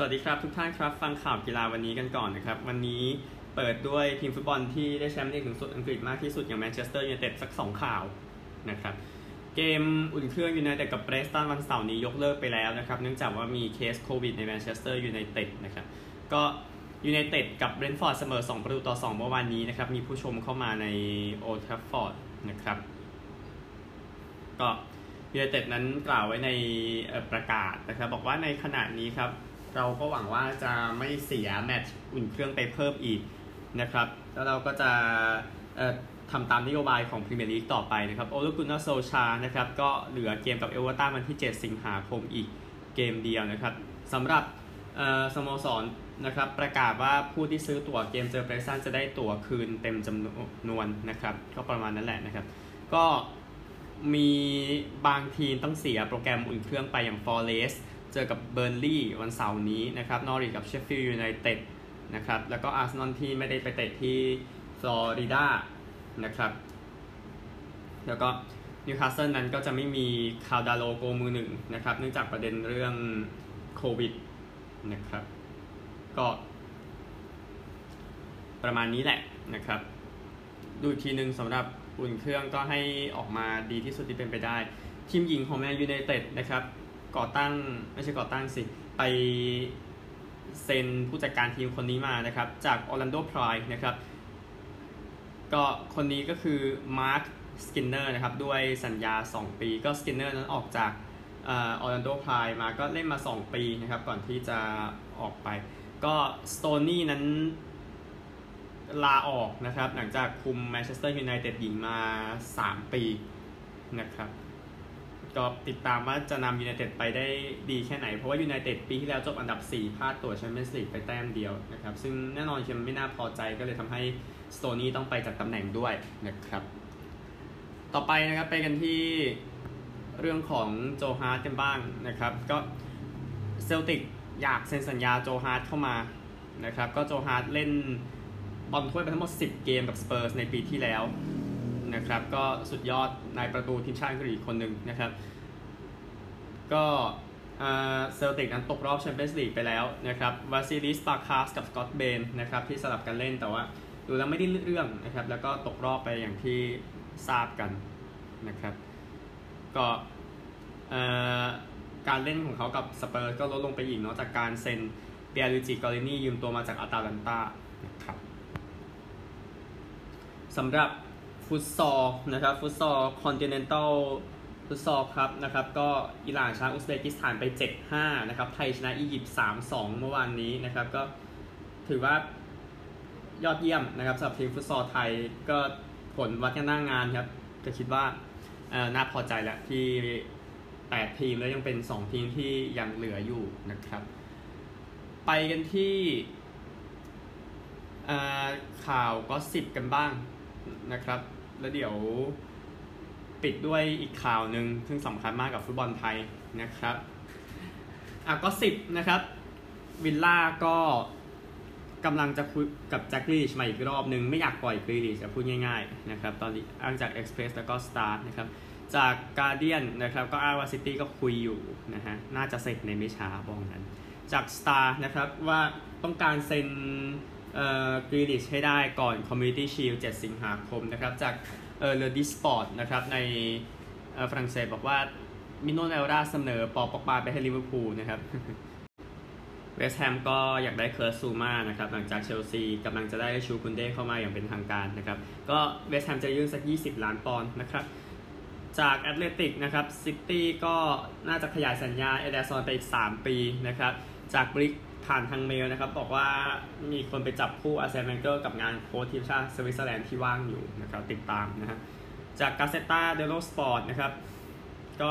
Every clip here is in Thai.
สวัสดีครับทุกท่านครับฟังข่าวกีฬาวันนี้กันก่อนนะครับ วันนี้เปิดด้วยทีมฟุตบอลที่ได้แชมป์ลีกสูงสุดอังกฤษมากที่สุดอย่างแมนเชสเตอร์ยูไนเต็ดสัก 2 ข่าวนะครับเกมอุ่นเครื่องยูไนเต็ดกับเพรสตันวันเสาร์นี้ยกเลิกไปแล้วนะครับเนื่องจากว่ามีเคสโควิดในแมนเชสเตอร์ยูไนเต็ดนะครับก็ยูไนเต็ดกับเบรนท์ฟอร์ดเสมอ 2 ประตูต่อ 2 เมื่อวานนี้นะครับมีผู้ชมเข้ามาในโอลด์แทรฟฟอร์ดนะครับก็ยูไนเต็ดนั้นกล่าวไว้ในประกาศนะครับบอกว่าในขณะนี้ครับ เราก็หวังว่าจะไม่เสียแมตช์อุ่นเครื่องไปเพิ่มอีกนะครับ แล้วเราก็จะทำตามนโยบายของพรีเมียร์ลีกต่อไปนะครับโอเล่ กุนนาร์ โซลชานะครับก็เหลือเกมกับเอเวอร์ตันวันที่ 7 สิงหาคมอีกเกมเดียวนะครับสำหรับสโมสรนะครับประกาศว่าผู้ที่ซื้อตั๋วเกมเจอเพรสตันจะได้ตั๋วคืนเต็มจำนวนนะครับก็ประมาณนั้นแหละนะครับ ก็มีบางทีมต้องเสียโปรแกรมอุ่นเครื่องไปอย่างฟอเรสต์ เจอกับเบิร์นลีย์วันเสาร์นี้นะครับนอริชกับเชฟฟิลด์ยูไนเต็ดนะครับแล้วก็อาร์เซนอลที่ไม่ได้ไปเตะที่ฟลอริดานะครับแล้วก็นิวคาสเซิลนั้นก็จะไม่มีคาวดาโลโกมือหนึ่งนะครับเนื่องจากประเด็นเรื่องโควิดนะครับก็ประมาณนี้แหละนะครับ ดูอีกทีหนึ่งสำหรับอุ่นเครื่องก็ให้ออกมาดีที่สุดที่เป็นไปได้ ทีมหญิงของแมนยูไนเต็ดนะครับ ก่อตั้งไม่ใช่ก่อตั้งสิ ไปเซ็นผู้จัดการทีมคนนี้มานะครับ จากออร์แลนโดไพรด์นะครับ ก็คนนี้ก็คือมาร์คสกินเนอร์นะครับ ด้วยสัญญา 2 ปีก็สกินเนอร์นั้นออกจากออร์แลนโดไพรด์มาก็เล่นมา 2 ปีนะครับ ก่อนที่จะออกไป ก็สโตนีย์นั้นลาออกนะครับ หลังจากคุมแมนเชสเตอร์ยูไนเต็ดหญิงมา 3 ปีนะครับ ก็ติดตามว่าจะนำยูไนเต็ดไปได้ดีแค่ไหน เพราะว่ายูไนเต็ดปีที่แล้วจบอันดับ 4พลาดตัวแชมเปี้ยนส์ลีกไปแต้มเดียวนะครับ ซึ่งแน่นอนเชมไม่น่าพอใจก็เลยทำให้สโตนีย์ต้องไปจากตำแหน่งด้วยนะครับ ต่อไปนะครับไปกันที่เรื่องของโจฮาร์ทกันบ้างนะครับ ก็เซลติกอยากเซ็นสัญญาโจฮาร์ทเข้ามานะครับ ก็โจฮาร์ทเล่นบอลถ้วยไปทั้งหมด 10 เกมกับสเปอร์สในปีที่แล้ว นะครับก็สุดยอดนายประตูทีมชาติอังกฤษคนหนึ่งนะครับ ก็เซลติกนั้นตกรอบแชมเปี้ยนส์ลีกไปแล้วนะครับวาซิลิส บาร์คาสกับสกอตต์ เบนนะครับที่สลับกันเล่นแต่ว่าดูแล้วไม่ได้เรื่องนะครับ แล้วก็ตกรอบไปอย่างที่ทราบกันนะครับ ก็การเล่นของเขากับสเปอร์ก็ลดลงไปอีกเนาะจากการเซ็นปิแอร์ลุยจิ โกลลินียืมตัวมาจากอาตาลันตานะครับสำหรับ ฟุตซอลนะครับฟุตซอล Continental ฟุตซอลครับนะครับก็อิหร่านชนะอุซเบกิสถานไป 7-5นะครับไทยชนะอียิปต์3-2 เมื่อวานนี้นะครับก็ถือว่ายอดเยี่ยมนะครับสำหรับทีมฟุตซอลไทยก็ผลวัดกันหน้างานครับก็คิดว่าน่าพอใจแล้วที่ 8 ทีมแล้วยังเป็น 2 ทีมที่ยังเหลืออยู่นะครับ ไปกันที่ข่าวก็สิบกันบ้างนะครับ แล้วเดี๋ยวปิดด้วยอีกข่าวหนึ่งซึ่งสำคัญมากกับฟุตบอลไทยนะครับอะก็สิบนะครับวิลล่าก็กำลังจะคุยกับแจ็คกรีลิชมาอีกรอบหนึ่งไม่อยากปล่อยกรีลิชจะพูดง่ายๆนะครับตอนนี้อ้างจาก Express แล้วก็ Star นะครับจาก Guardian นะครับก็อ้างว่าซิตี้ก็คุยอยู่นะฮะน่าจะเสร็จในไม่ช้าบอกนั้น จาก Star นะครับว่าต้องการเซ็น กรีลิชให้ได้ก่อน Community Shield 7 สิงหาคมนะครับ จากเออเลอดิสสปอร์ตนะครับ ในฝรั่งเศสบอกว่ามิโนไรโอลาเสนอปอปอกบาไปให้ลิเวอร์พูลนะครับเวสต์แฮมก็อยากได้เคิร์ต ซูมานะครับ หลังจากเชลซีกำลังจะได้ชูลส์ กุนเด้เข้ามาอย่างเป็นทางการนะครับ ก็เวสต์แฮมจะยื่นสัก 20 ล้านปอนด์นะครับ จากแอตเลติกนะครับซิตี้ก็น่าจะขยายสัญญาเอแดร์ซอนไปอีก 3 ปีนะครับ จากบริก ผ่านทางเมลนะครับ บอกว่ามีคนไปจับคู่อาร์เซนเวงเกอร์กับงานโค้ชทีมชาติสวิตเซอร์แลนด์ที่ว่างอยู่นะครับติดตามนะฮะจากกาเซตาเดโลสปอร์ตนะครับ ก็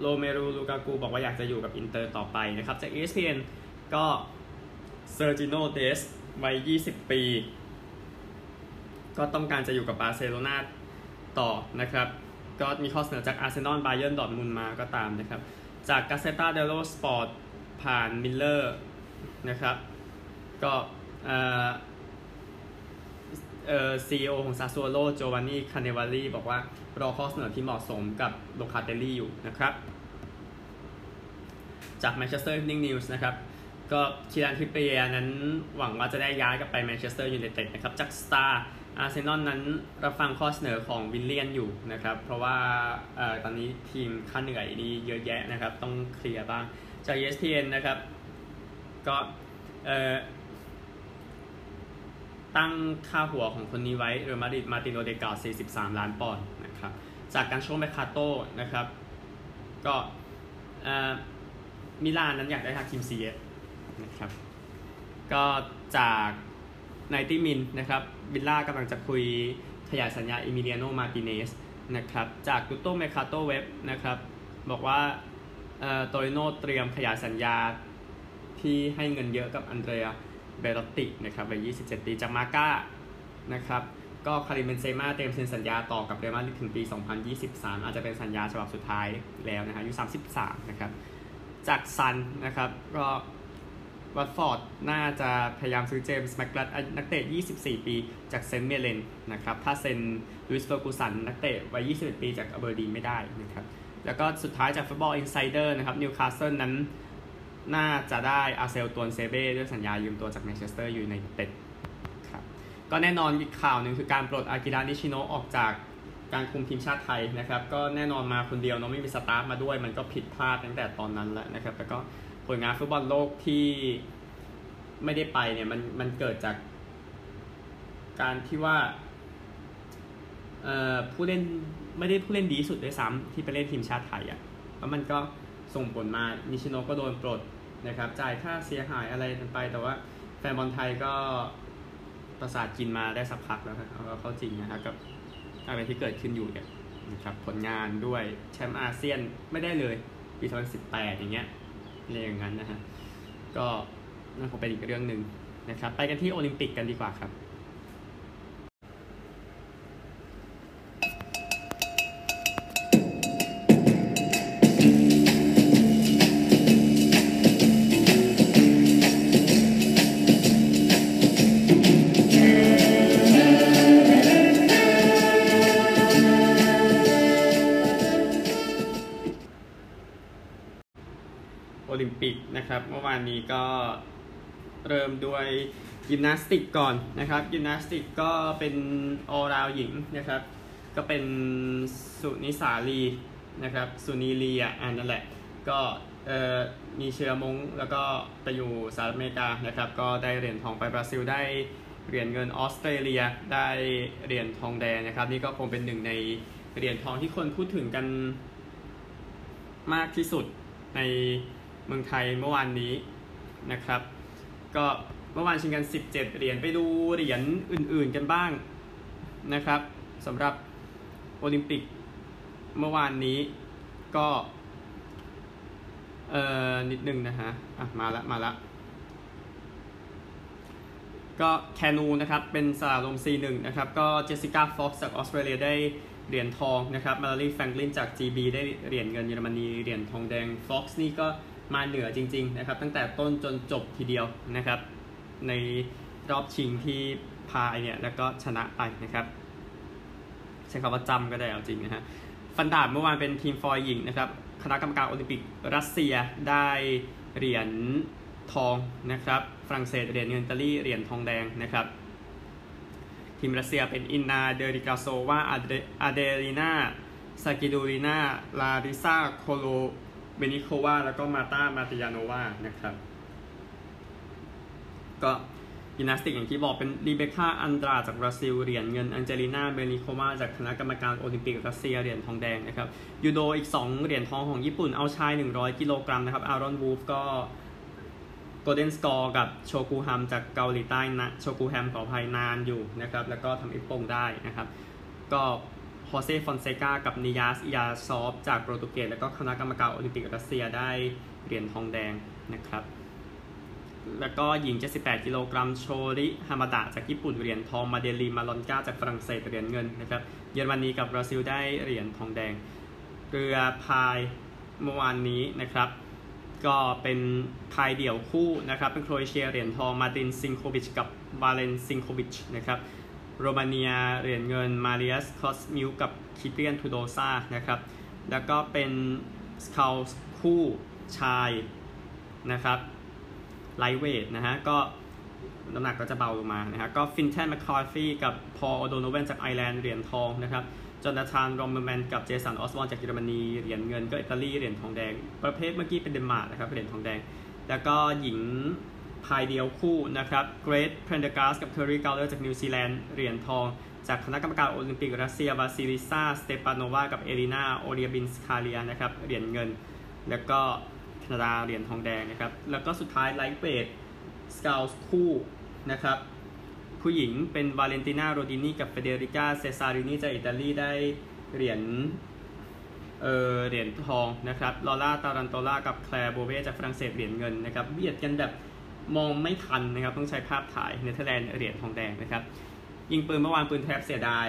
โรเมลูลูกากูบอกว่าอยากจะอยู่กับอินเตอร์ต่อไปนะครับ จาก ESPN ก็เซอร์จิโนเดสวัย 20 ปี ก็ต้องการจะอยู่กับบาร์เซโลนาต่อนะครับ ก็มีข้อเสนอจากอาร์เซนอลไบเอิร์นดอร์ทมุนด์มาก็ตามนะครับ จากกาเซตาเดโลสปอร์ตผ่านมิร์เรอร์นะครับ ก็เอ่อเอ่อ CEO ของซาซัวโลโจวานนี่คาเนวารีบอกว่ารอข้อเสนอที่เหมาะสมกับโลคาเตลลี่อยู่นะครับ จาก Manchester Evening News นะครับ ก็คีรันทริปเปียนั้นหวังว่าจะได้ย้ายกลับไปแมนเชสเตอร์ยูไนเต็ดนะครับจากสตาร์ อาร์เซนอลนั้นรับฟังข้อเสนอของวิลเลียนอยู่นะครับ เพราะว่าอตอนนี้ทีมค่าเหนื่อยนี่เยอะแยะนะครับ ต้องเคลียร์บ้าง จาก ESPN นะครับ ก็ตั้งค่าหัวของคนนี้ไว้เรอัลมาดริดมาติโนเดกา43 ล้านปอนด์นะครับ จากการช่วงแมคคาโต้นะครับ ก็มิลานนั้นอยากได้ทาคิมซีเอนะครับ ก็จาก ไนตี้มินนะครับวิลล่ากำลังจะคุยขยายสัญญาเอมิเลียโนมาร์ติเนซนะครับจากตุตโตเมอร์คาโตเว็บนะครับบอกว่าโตริโนเตรียมขยายสัญญาที่ให้เงินเยอะกับอันเดรียเบล็อตตินะครับวัย27 ปีจากมาร์ก้านะครับก็คาริมเบนเซมาเตรียมเซ็นสัญญาต่อกับเรอัลมาดริดถึงปี 2023 อาจจะเป็นสัญญาฉบับสุดท้ายแล้วนะฮะอายุ 33 นะครับ จากซันนะครับก็ วัตฟอร์ดน่าจะพยายามซื้อเจมี่แม็กกราธนักเตะ 24 ปีจากเซนต์เมียร์เรนนะครับ ถ้าเซ็นลูอิสเฟอร์กูสันนักเตะวัย 21 ปีจากอเบอร์ดีนไม่ได้นะครับ แล้วก็สุดท้ายจากฟุตบอลอินไซเดอร์นะครับนิวคาสเซิลนั้นน่าจะได้อาเซลตวนเซเบ้ด้วยสัญญายืมตัวจากแมนเชสเตอร์ยูไนเต็ดครับ ก็แน่นอนอีกข่าวหนึ่งคือการปลดอากิระนิชิโนะออกจากการคุมทีมชาติไทยนะครับ ก็แน่นอนมาคนเดียวเนาะไม่มี staff มาด้วย มันก็ผิดพลาดตั้งแต่ตอนนั้นแล้วนะครับแต่ก็ ผลงานฟุตบอลโลกที่ไม่ได้ไปเนี่ยมันมันเกิดจากการที่ว่าผู้เล่นไม่ได้ผู้เล่นดีสุดด้วยซ้ำที่ไปเล่นทีมชาติไทยอะ่ะแล้วมันก็ส่งผลมานิชิโนก็โดนปลดนะครับจ่ายค่าเสียหายอะไรไป แต่ว่าแฟนบอลไทยก็ประสาทกินมาได้สักพักแล้วครับเขาจริงนะครับกับอะไรที่เกิดขึ้นอยู่เนี่ยนะครับผลงานด้วยแชมป์อาเซียนไม่ได้เลยปี 2018 อย่างเงี้ย เรียอย่างนั้นนะฮะก็นั่นคงเป็นอีกเรื่องหนึ่งนะครับ ไปกันที่โอลิมปิกกันดีกว่าครับานนี้ก็เริ่มด้วยยิมนาสติกก่อนนะครับยิมนาสติกก็เป็นออราวหญิงนะครับ ก็เป็นสุนิสาลีนะครับสุนีลีอะอันนั่นแหละก็เอ่อมีเชื้อมงแล้วก็ไปอยู่สหรัฐอเมริกานะครับ ก็ได้เหรียญทองไปบราซิลได้เหรียญเงินออสเตรเลียได้เหรียญทองแดงนะครับ นี่ก็คงเป็นหนึ่งในเหรียญทองที่คนพูดถึงกันมากที่สุดใน เมืองไทยเมื่อวานนี้นะครับ ก็เมื่อวานชิงกัน 17 เหรียญไปดูเหรียญอื่นๆกันบ้างนะครับสำหรับโอลิมปิกเมื่อวานนี้ก็เอ่อนิดนึงนะฮะอะมาละมาละก็แคนูนะครับเป็นสาลม C1 นะครับก็เจสสิก้าฟ็อกซ์จากออสเตรเลียได้เหรียญทองนะครับมารีแฟรงกลินจาก GB ได้เหรียญเงินเยอรมนีเหรียญทองแดงฟ็อกซ์นี่ก็ มาเหนือจริงๆนะครับ ตั้งแต่ต้นจนจบทีเดียวนะครับ ในรอบชิงที่พายเนี่ยแล้วก็ชนะไปนะครับใช้คำว่าจำก็ได้เอาจริงนะฮะฟันดาบเมื่อวานเป็นทีมฟอยหญิงนะครับคณะกรรมการโอลิมปิกรัสเซียได้เหรียญทองนะครับฝรั่งเศสเหรียญเงินอิตาลีเหรียญทองแดงนะครับทีมรัสเซียเป็นอินนาเดริกาโซวาอาเดรีนาซากิดูรีนาลาริซาโคโล เบนิโควาแล้วก็มาตามาติยาโนวานะครับ ก็ยินาสติกอย่างที่บอกเป็นรีเบคาอันดราจากบราซิลเหรียญเงินอันเจลิน่าเบนิโควาจากคณะกรรมการโอลิมปิกรัสเซียเหรียญทองแดงนะครับยูโดอีก 2 เหรียญทองของญี่ปุ่นเอาชาย 100 กิโลกรัมนะครับอารอนวูฟก็golden score กับโชกูฮัมจากเกาหลีใต้นะโชกูแฮมขอภัยนานอยู่นะครับแล้วก็ทำอิปปงได้นะครับ ก็ ฮอเซ่ฟอนเซกากับนิยาส อิยาซอฟ จากโปรตุเกส แล้วก็คณะกรรมการโอลิมปิกรัสเซียได้เหรียญทองแดงนะครับ แล้วก็หญิง 78 กิโลกรัม โชริฮามาดะจากญี่ปุ่นเหรียญทอง มาเดลีมาลอนกาจากฝรั่งเศสเหรียญเงินนะครับ เยอรมนีกับบราซิลได้เหรียญทองแดง เรือพายเมื่อวานนี้นะครับ ก็เป็นพายเดี่ยวคู่นะครับ เป็นโครเอเชียเหรียญทอง มาตินซิงโควิชกับบาเลนซิงโควิชนะครับ โรมาเนียเหรียญเงินมาเรียสคอสมิวกับคิเปียนทูโดซานะครับ แล้วก็เป็น scull คู่ชายนะครับ lightweight นะฮะก็น้ำหนักก็จะเบาลงมานะฮะก็ฟินแทนแมคคาร์ฟี่กับพอลโดโนเวนจากไอร์แลนด์เหรียญทองนะครับจอนาธานโรมแมนกับเจสันออสวอนจากเยอรมนีเหรียญเงินก็อิตาลีเหรียญทองแดง ประเภทเมื่อกี้เป็นเดนมาร์กนะครับเหรียญทองแดง แล้วก็หญิง พายเดี่ยวคู่นะครับเกรทเพนเดกาสกับเทอร์รี่เกลเลอร์จากนิวซีแลนด์เหรียญทอง จากคณะกรรมการโอลิมปิกรัสเซียวาซิลิซาสเตปานโนวากับเอลินาโอเรียบินสคาเลียนะครับเหรียญเงิน แล้วก็แคนาดาเหรียญทองแดงนะครับแล้วก็สุดท้าย lightweight scull คู่นะครับผู้หญิงเป็นวาเลนติน่าโรดินีกับเฟเดริก้าเซซารินีจากอิตาลีได้เหรียญเออเหรียญทองนะครับลอร่าตารันโตล่ากับแคลร์โบเวจากฝรั่งเศสเหรียญเงินนะครับเบียดกันแบบ มองไม่ทันนะครับต้องใช้ภาพถ่ายเนเธอร์แลนด์เหรียญทองแดงนะครับ ยิงปืนเมื่อวานปืน trap เสียดาย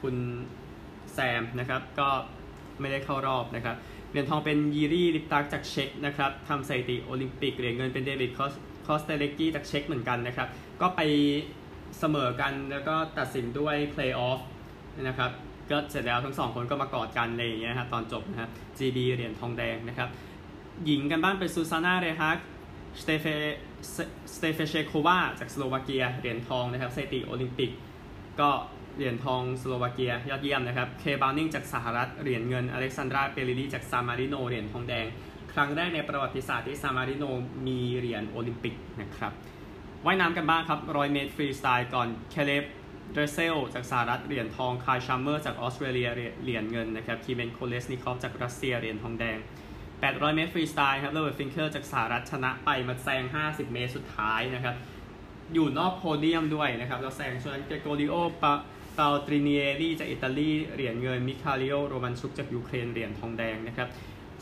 คุณแซมนะครับก็ไม่ได้เข้ารอบนะครับเหรียญทองเป็นยีรี่ลิปตักจากเช็กนะครับทำสถิติโอลิมปิกเหรียญเงินเป็นเดวิดคอสเตเล็กกี้จากเช็กเหมือนกันนะครับ ก็ไปเสมอกันแล้วก็ตัดสินด้วยเพลย์ออฟนะครับก็เสร็จแล้วทั้งสองคนก็มากอดกันเลยอย่างเงี้ยครับตอนจบนะครับ GB เหรียญทองแดงนะครับ หญิงกันบ้างเป็นซูซาน่าเรฮักสเตเฟ สเตเฟเชโควาจากสโลวาเกียเหรียญทองนะครับสถิติโอลิมปิก ก็เหรียญทองสโลวาเกียยอดเยี่ยมนะครับเคบานิงจากสหรัฐเหรียญเงินอเล็กซานดราเปริลีจากซานมาริโนเหรียญทองแดง ครั้งแรกในประวัติศาสตร์ที่ซานมาริโนมีเหรียญโอลิมปิกนะครับว่ายน้ำกันบ้างครับรอยเมตรฟรีสไตล์ก่อนเคเลบเดรสเซลจากสหรัฐเหรียญทองไคล์ชาลเมอร์สจากออสเตรเลียเหรียญเงินนะครับคีเมนโคเลสนิคอฟจากรัสเซียเหรียญทองแดง 800 เมตรฟรีสไตล์ครับเลเวอร์ตฟิงเกอร์จากสหรัฐชนะไปมาแซง 50 เมตรสุดท้ายนะครับ อยู่นอกโพเดียมด้วยนะครับเราแซงชวนเกโกริโอปาเปาตริเนียรีจากอิตาลีเหรียญเงิน มิคาริโอโรมันชุกจากยูเครนเหรียญทองแดงนะครับ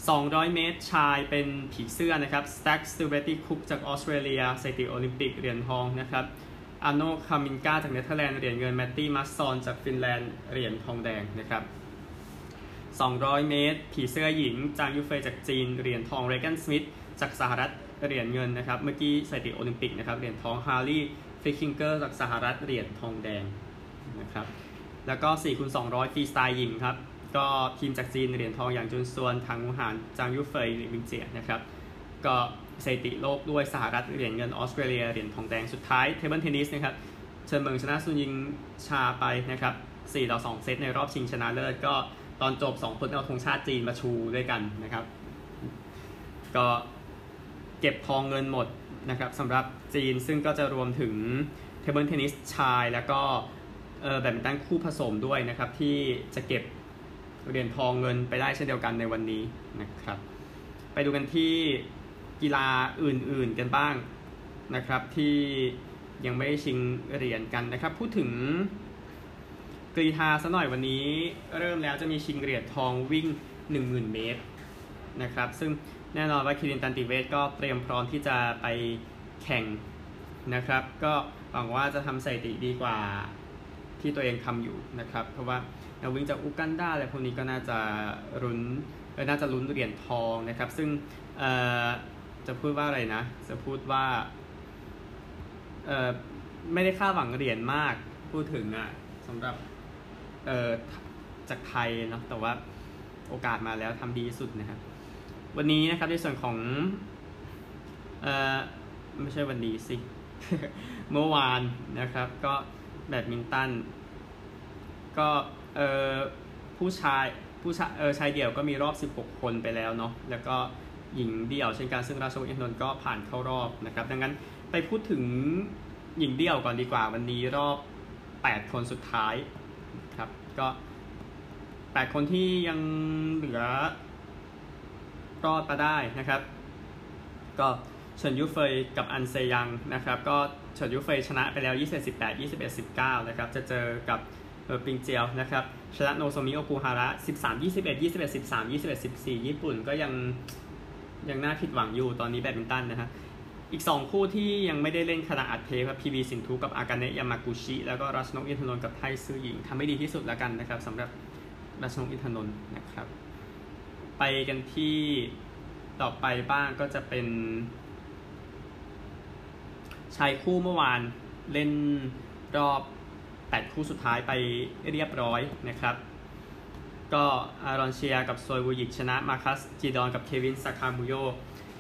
200 เมตรชายเป็นผีเสื้อนะครับแซ็กสตูเบิลตีคุกจากออสเตรเลียสถิติโอลิมปิกเหรียญทองนะครับอาโนคามินกาจากเนเธอร์แลนด์เหรียญเงินแมตตี้แมตต์สันจากฟินแลนด์เหรียญทองแดงนะครับ 200 เมตร ผีเสื้อหญิง จางยูเฟยจากจีน เหรียญทองเรแกนสมิธจากสหรัฐ เหรียญเงินนะครับ เมื่อกี้สถิติโอลิมปิกนะครับ เหรียญทองฮาลีฟลิกคิงเกอร์จากสหรัฐ เหรียญทองแดงนะครับ แล้วก็4คูณ200ฟรีสไตล์หญิงครับ ก็ทีมจากจีน เหรียญทองหยางจุนซวนถังมู่หานจางยูเฟยหลีปิงเจียนะครับ ก็สถิติโลกด้วยสหรัฐ เหรียญเงินออสเตรเลีย เหรียญทองแดง สุดท้าย table tennis นะครับ เฉินเมิ่งชนะซุนยิงชาไปนะครับ4ต่อ2เซตในรอบชิงชนะเลิศก็ ตอนจบ2คนเอาธงชาติจีนมาชูด้วยกันนะครับ ก็เก็บทองเงินหมดนะครับสำหรับจีนซึ่งก็จะรวมถึงtable tennis ชาย แล้วก็แบดมินตันคู่ผสมด้วยนะครับ ที่จะเก็บเหรียญทองเงินไปได้เช่นเดียวกันในวันนี้นะครับ ไปดูกันที่กีฬาอื่นๆกันบ้างนะครับที่ยังไม่ได้ชิงเหรียญกันนะครับ พูดถึง กรีฑาซะหน่อยวันนี้เริ่มแล้วจะมีชิงเหรียญทองวิ่ง 10,000 เมตรนะครับ ซึ่งแน่นอนว่าคีรินตันติเวทย์ก็เตรียมพร้อมที่จะไปแข่งนะครับ ก็หวังว่าจะทำสถิติดีกว่าที่ตัวเองทำอยู่นะครับ เพราะว่านักวิ่งจากอุกันดาอะไรพวกนี้ก็น่าจะรุนน่าจะลุ้นเหรียญทองนะครับ ซึ่งจะพูดว่าอะไรนะ จะพูดว่าไม่ได้คาดหวังเหรียญมากพูดถึงอะสำหรับ เอ่อจากไทยเนาะแต่ว่าโอกาสมาแล้วทำดีสุดนะครับ วันนี้นะครับในส่วนของเอ่อไม่ใช่วันนี้สิ เมื่อวานนะครับ ก็แบดมินตัน ก็เอ่อผู้ชายผู้ชายเออชายเดี่ยวก็มีรอบ 16 คนไปแล้วเนาะแล้วก็หญิงเดี่ยวเช่นกันซึ่งราชวงศ์อินทนนท์ก็ผ่านเข้ารอบนะครับ ดังนั้นไปพูดถึงหญิงเดี่ยวก่อนดีกว่าวันนี้รอบ 8 คนสุดท้าย ครับ ก็8คนที่ยังเหลือรอดมาได้นะครับ ก็เฉินยูเฟยกับอันเซยังนะครับ ก็เฉินยูเฟยชนะไปแล้ว21 18 21 19นะครับ จะเจอกับปิงเจียวนะครับ ชนะโนโซมิโอคุฮาระ 13 21 21 13 21 14 ญี่ปุ่นก็ยังยังน่าผิดหวังอยู่ตอนนี้แบดมินตันนะฮะ อีก 2 คู่ที่ยังไม่ได้เล่นขณะอัดเทปครับพีวีสินทุกับอากาเนะยามากุชิ แล้วก็รัชนกอินทนนท์กับไทซื่อหยิงทำให้ดีที่สุดแล้วกันนะครับสำหรับรัชนกอินทนนท์นะครับ ไปกันที่ต่อไปบ้างก็จะเป็นชายคู่เมื่อวานเล่นรอบ 8 คู่สุดท้ายไปเรียบร้อยนะครับ ก็อารอนเชียกับโซยวูยิกชนะมาร์คัสกิเดียนกับเควินซูคามุลโย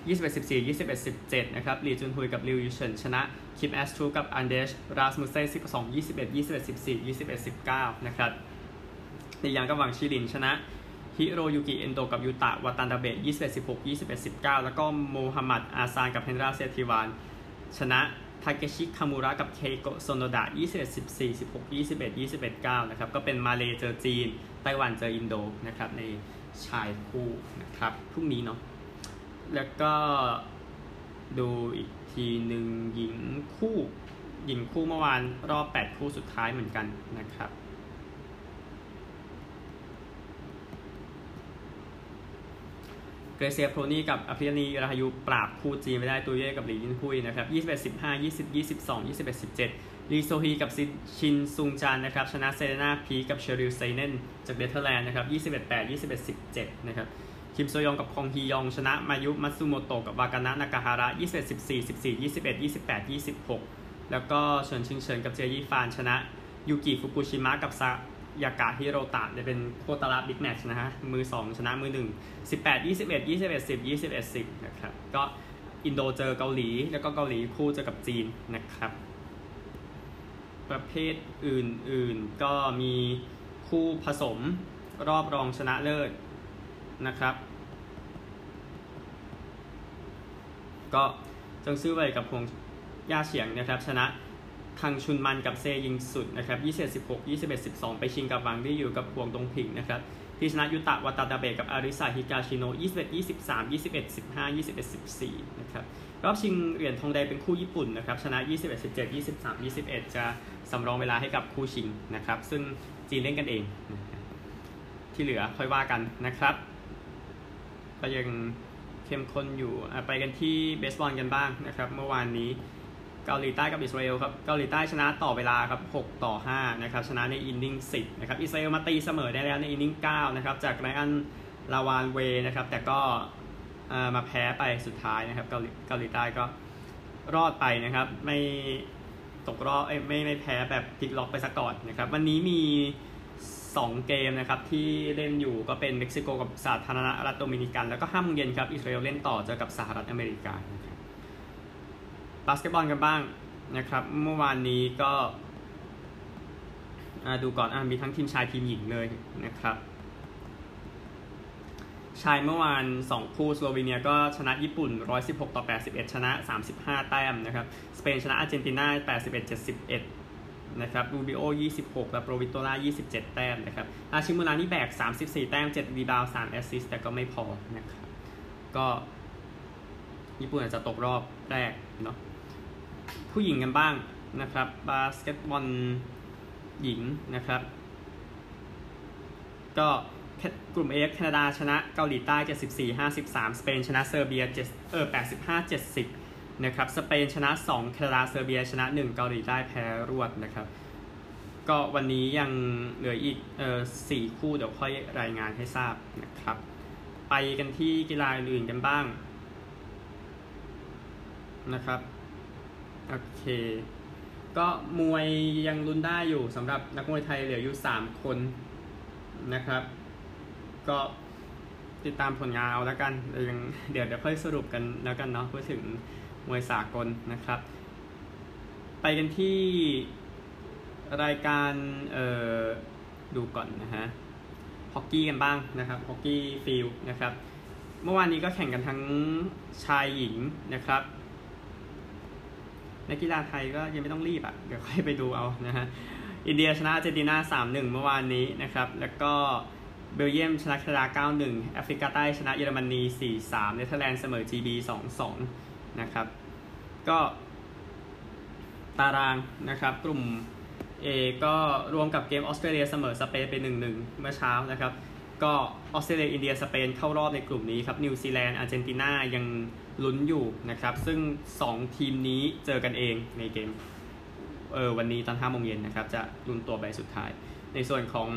21-14 21-17 นะครับ หลีจุนฮุยกับลิวยูเฉินชนะ คิมแอสทรุปกับแอนเดอร์ส ราสมุสเซ่น12 21 21 14 21 19 นะครับลีหยางกับหวังฉีหลินชนะฮิโรยุกิเอนโดกับยูตะวัตันดาเบะ21 16 21 19 แล้วก็โมฮัมหมัดอาซานกับเฮนดราเซติวาน ชนะทาเกชิคามูระกับเคโกโซโนดะ21 14 16 21 21 9 นะครับ ก็เป็นมาเลเจอจีน ไต้หวันเจออินโดนะครับในชายคู่นะครับ พรุ่งนี้เนาะ แล้วก็ดูอีกทีหนึ่งหญิงคู่ หญิงคู่เมื่อวานรอบ 8 คู่สุดท้ายเหมือนกันนะครับเกรเซียโพลีกับอาพริยานีราฮายูปราบคู่จีนไม่ได้ตู้เย่กับหลียินฮุยนะครับ21 15 20 22 21 17ลีโซฮีกับชินซุงจานนะครับชนะเซเรนาพีกับเชอริลไซเนนจากเนเธอร์แลนด์นะครับ 21 8 21 17 นะครับ คิมโซยองกับคองฮียองชนะมายุมัตสึโมโตะกับวากานะนากาฮาระ21 14 14 21 28 26 แล้วก็เฉินชิงเฉินกับเจยี่ฟานชนะยูกิฟุกุชิมะกับซายากาฮิโรตะจะเป็นโคตรบิ๊กแมตช์นะฮะ มือ 2 ชนะมือ 1 18 21 21 10 21 10 นะครับ ก็อินโดเจอเกาหลี แล้วก็เกาหลีคู่เจอกับจีนนะครับ ประเภทอื่นๆก็มีคู่ผสมรอบรองชนะเลิศนะครับ ก็จงซื้อไว้กับพงย่าเฉียงนะครับชนะคังชุนมันกับเซยิงสุดนะครับ21 16 21 12 ไปชิงกับวังที่อยู่กับพวงตรงผิงนะครับที่ชนะยุตะวัตาดาเบกับอาริซาฮิกาชิโน21 23 21 15 21 14นะครับรอบชิงเหรียญทองแดงเป็นคู่ญี่ปุ่นนะครับชนะ 21 17 23 21 จะสำรองเวลาให้กับคู่ชิงนะครับซึ่งจีนเล่นกันเอง ที่เหลือค่อยว่ากันนะครับ ก็ยัง เข้มข้นอยู่ไปกันที่เบสบอลกันบ้างนะครับ เมื่อวานนี้เกาหลีใต้กับอิสราเอลครับ เกาหลีใต้ชนะต่อเวลาครับ 6 ต่อ 5 นะครับ ชนะใน inning 10 นะครับ อิสราเอลมาตีเสมอได้แล้วใน inning 9 นะครับ จากไรอันลาวานเวย์นะครับ แต่ก็มาแพ้ไปสุดท้ายนะครับ เกาหลีเกาหลีใต้ก็รอดไปนะครับ ไม่ตกรอบไม่ไม่แพ้แบบพลิกล็อกไปซะก่อนนะครับ วันนี้มี 2 เกมนะครับที่เล่นอยู่ก็เป็นเม็กซิโกกับสาธารณรัฐโดมินิกัน แล้วก็ห้าโมงเย็นครับอิสราเอลเล่นต่อเจอกับสหรัฐอเมริกาบาสเกตบอลกันบ้างนะครับเมื่อวานนี้ก็ดูก่อนอมีทั้งทีมชายทีมหญิงเลยนะครับชายเมื่อวาน 2 คู่สโลวีเนียก็ชนะญี่ปุ่น 116 ต่อ 81 ชนะ 35 แต้มนะครับ สเปนชนะอาร์เจนตินา 81 71 นะครับรูบิโอ 26 ลาโปรวิโตล่า 27 แต้มนะครับฮาชิมูระนี่แบก 34 แต้ม 7 rebound 3 assist แต่ก็ไม่พอนะครับ ก็ญี่ปุ่นอาจจะตกรอบแรกเนาะผู้หญิงกันบ้างนะครับบาสเกตบอลหญิงนะครับ ก็กลุ่ม A แคนาดาชนะเกาหลีใต้ 74 53 สเปนชนะเซอร์เบีย7เออ85 70 นะครับสเปนชนะ 2 แคนาดาเซอร์เบียชนะ 1 เกาหลีใต้แพ้รวดนะครับ ก็วันนี้ยังเหลืออีกเอ่อสี่คู่เดี๋ยวค่อยรายงานให้ทราบนะครับ ไปกันที่กีฬาอื่นกันบ้างนะครับโอเค ก็มวยยังลุ้นได้อยู่สำหรับนักมวยไทยเหลืออยู่ 3 คนนะครับ ก็ติดตามผลงานเอาแล้วกันเดี๋ยวเดี๋ยวค่อยสรุปกันแล้วกันเนาะพูดถึง มวยสากลนะครับ ไปกันที่รายการเอ่อดูก่อนนะฮะฮอกกี้กันบ้างนะครับฮอกกี้ field นะครับเมื่อวานนี้ก็แข่งกันทั้งชายหญิงนะครับนักกีฬาไทยก็ยังไม่ต้องรีบอะ่ะ เดี๋ยวค่อยไปดูเอานะฮะ อินเดียชนะอาร์เจนตินา3-1 เมื่อวานนี้นะครับ แล้วก็เบลเยียมชนะแคนาดา 9-1 แอฟริกาใต้ชนะเยอรมนี 4-3 เนเธอร์แลนด์เสมอ GB 2-2 นะครับ ก็ตารางนะครับ กลุ่ม A ก็รวมกับเกมออสเตรเลียเสมอสเปนไป1-1 เมื่อเช้านะครับ ก็ออสเตรเลียอินเดียสเปนเข้ารอบในกลุ่มนี้ครับนิวซีแลนด์อาร์เจนตินายังลุ้นอยู่นะครับ ซึ่ง 2 ทีมนี้เจอกันเองในเกมเออวันนี้ตอน5โมงเย็นนะครับ จะลุ้นตัวใบสุดท้าย ในส่วนของ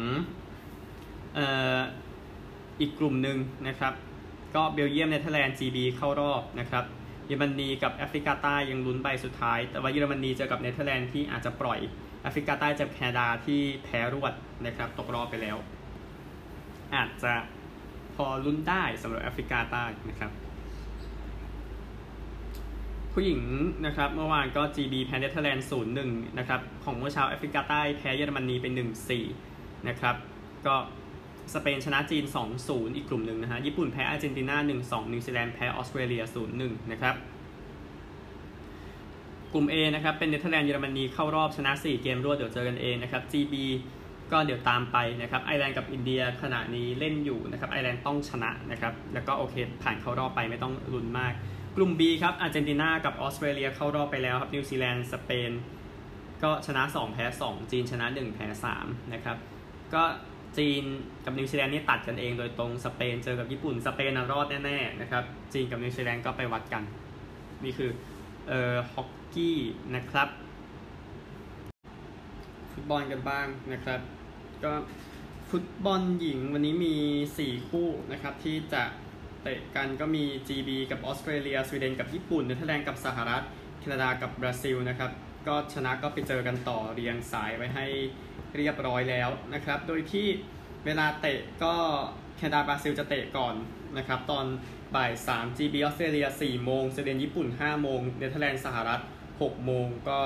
เอ่ออีกกลุ่มหนึ่งนะครับ ก็เบลเยียมเนเธอร์แลนด์ GB เข้ารอบนะครับ เยอรมนีกับแอฟริกาใต้ยังลุ้นใบสุดท้าย แต่ว่าเยอรมนีเจอกับเนเธอร์แลนด์ที่อาจจะปล่อยแอฟริกาใต้เจอแคนาดาที่แพ้รวดนะครับตกรอบไปแล้ว อาจจะพอลุ้นได้สำหรับแอฟริกาใต้นะครับ ผู้หญิงนะครับเมื่อวานก็ GB แพ้เนเธอร์แลนด์0-1นย์หนึ่งนะครับของเมื่อเช้าแอฟริกาใต้แพ้เยอรมนีเป็น1-4นะครับก็ สเปนชนะจีน 2-0 อีกกลุ่มหนึ่งนะฮะ ญี่ปุ่นแพ้อาร์เจนตินา 1-2 นิวซีแลนด์แพ้ออสเตรเลีย 0-1 นะครับ กลุ่ม A นะครับ เป็นเนเธอร์แลนด์เยอรมนีเข้ารอบชนะ 4 เกมรวด เดี๋ยวเจอกันเองนะครับ GB ก็เดี๋ยวตามไปนะครับ ไอร์แลนด์กับอินเดียขณะนี้เล่นอยู่นะครับ ไอร์แลนด์ต้องชนะนะครับ แล้วก็โอเค ผ่านเข้ารอบไปไม่ต้องลุ้นมาก กลุ่ม B ครับอาร์เจนตินากับออสเตรเลียเข้ารอบไปแล้วครับ นิวซีแลนด์ สเปน ก็ชนะ 2 แพ้ 2 จีนชนะ 1 แพ้ 3 นะครับ ก็ จีนกับนิวซีแลนด์นี่ตัดกันเองโดยตรงสเปนเจอกับญี่ปุ่นสเปนรอดแน่ๆนะครับจีนกับนิวซีแลนด์ก็ไปวัดกัน นี่คือเอ่อฮอกกี้นะครับ ฟุตบอลกันบ้างนะครับ ก็ฟุตบอลหญิงวันนี้มี 4 คู่นะครับที่จะเตะกันก็มี GB กับออสเตรเลียสวีเดนกับญี่ปุ่นเนเธอร์แลนด์กับสหรัฐแคนาดากับบราซิลนะครับก็ชนะก็ไปเจอกันต่อเรียงสายไว้ให้ เรียบร้อยแล้วนะครับ โดยที่เวลาเตะก็แคนาดาบราซิลจะเตะก่อนนะครับ ตอนบ่าย3 GB ออสเตรเลีย4โมงสวีเดนญี่ปุ่น 5 โมงเนเธอร์แลนด์สหรัฐ 6 โมงก็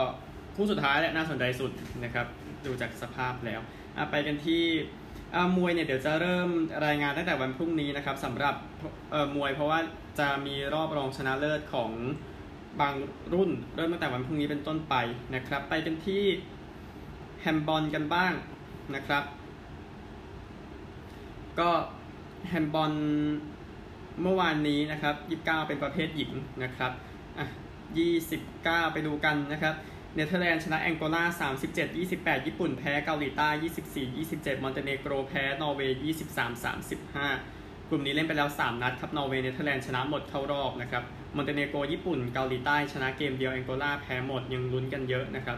คู่สุดท้ายและน่าสนใจสุดนะครับ ดูจากสภาพแล้วไปกันที่มวยเนี่ยเดี๋ยวจะเริ่มรายงานตั้งแต่วันพรุ่งนี้นะครับสำหรับมวยเพราะว่าจะมีรอบรองชนะเลิศของบางรุ่น เริ่มตั้งแต่วันพรุ่งนี้เป็นต้นไปนะครับ ไปกันที่ แฮมบอลกันบ้างนะครับ ก็แฮมบอลเมื่อวานนี้นะครับ 29 เป็นประเภทหญิงนะครับอะ29 ไปดูกันนะครับ เนเธอร์แลนด์ชนะแองโกลา 37 28 ญี่ปุ่นแพ้เกาหลีใต้ 24 27 มอนเตเนโกรแพ้ นอร์เวย์ 23 35 กลุ่มนี้เล่นไปแล้ว 3 นัดครับ นอร์เวย์ เนเธอร์แลนด์ชนะหมดเข้ารอบนะครับ มอนเตเนโกรญี่ปุ่น เกาหลีใต้ชนะเกมเดียว แองโกลาแพ้หมดยังลุ้นกันเยอะนะครับ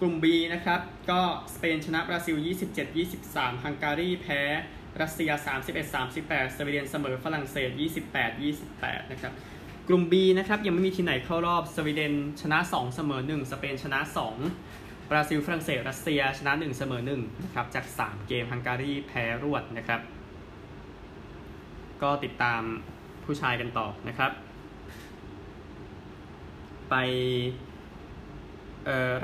กลุ่ม B นะครับ ก็สเปนชนะบราซิล 27 23 ฮังการีแพ้รัสเซีย 31 38 สวีเดนเสมอฝรั่งเศส 28 28 นะครับ กลุ่ม B นะครับ ยังไม่มีทีไหนเข้ารอบ สวีเดนชนะ 2 เสมอ 1 สเปนชนะ 2 บราซิลฝรั่งเศส รัสเซียชนะ 1 เสมอ 1 นะครับ จาก 3 เกมฮังการีแพ้รวดนะครับ ก็ติดตามผู้ชายกันต่อนะครับ ไป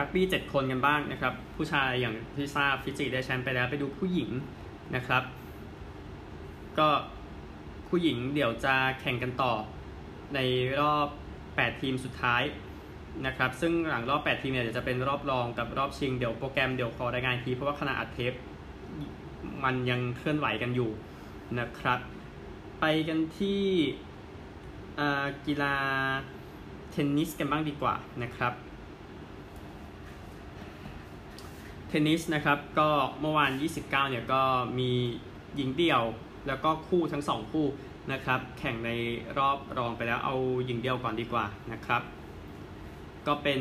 รักบี้7คนกันบ้างนะครับ ผู้ชายอย่างที่ทราบฟิจิได้แชมป์ไปแล้วไปดูผู้หญิงนะครับ ก็ผู้หญิงเดี๋ยวจะแข่งกันต่อในรอบ 8 ทีมสุดท้ายนะครับ ซึ่งหลังรอบ 8 ทีมเนี่ยจะเป็นรอบรองกับรอบชิง เดี๋ยวโปรแกรมเดี๋ยวขอรายงานทีเพราะว่าขณะอัดเทปมันยังเคลื่อนไหวกันอยู่นะครับ ไปกันที่กีฬาเทนนิสกันบ้างดีกว่านะครับ เทนนิสนะครับก็เมื่อวาน 29 เนี่ยก็มีหญิงเดี่ยวแล้วก็คู่ทั้ง 2 คู่นะครับ แข่งในรอบรองไปแล้วเอาหญิงเดี่ยวก่อนดีกว่านะครับ ก็เป็น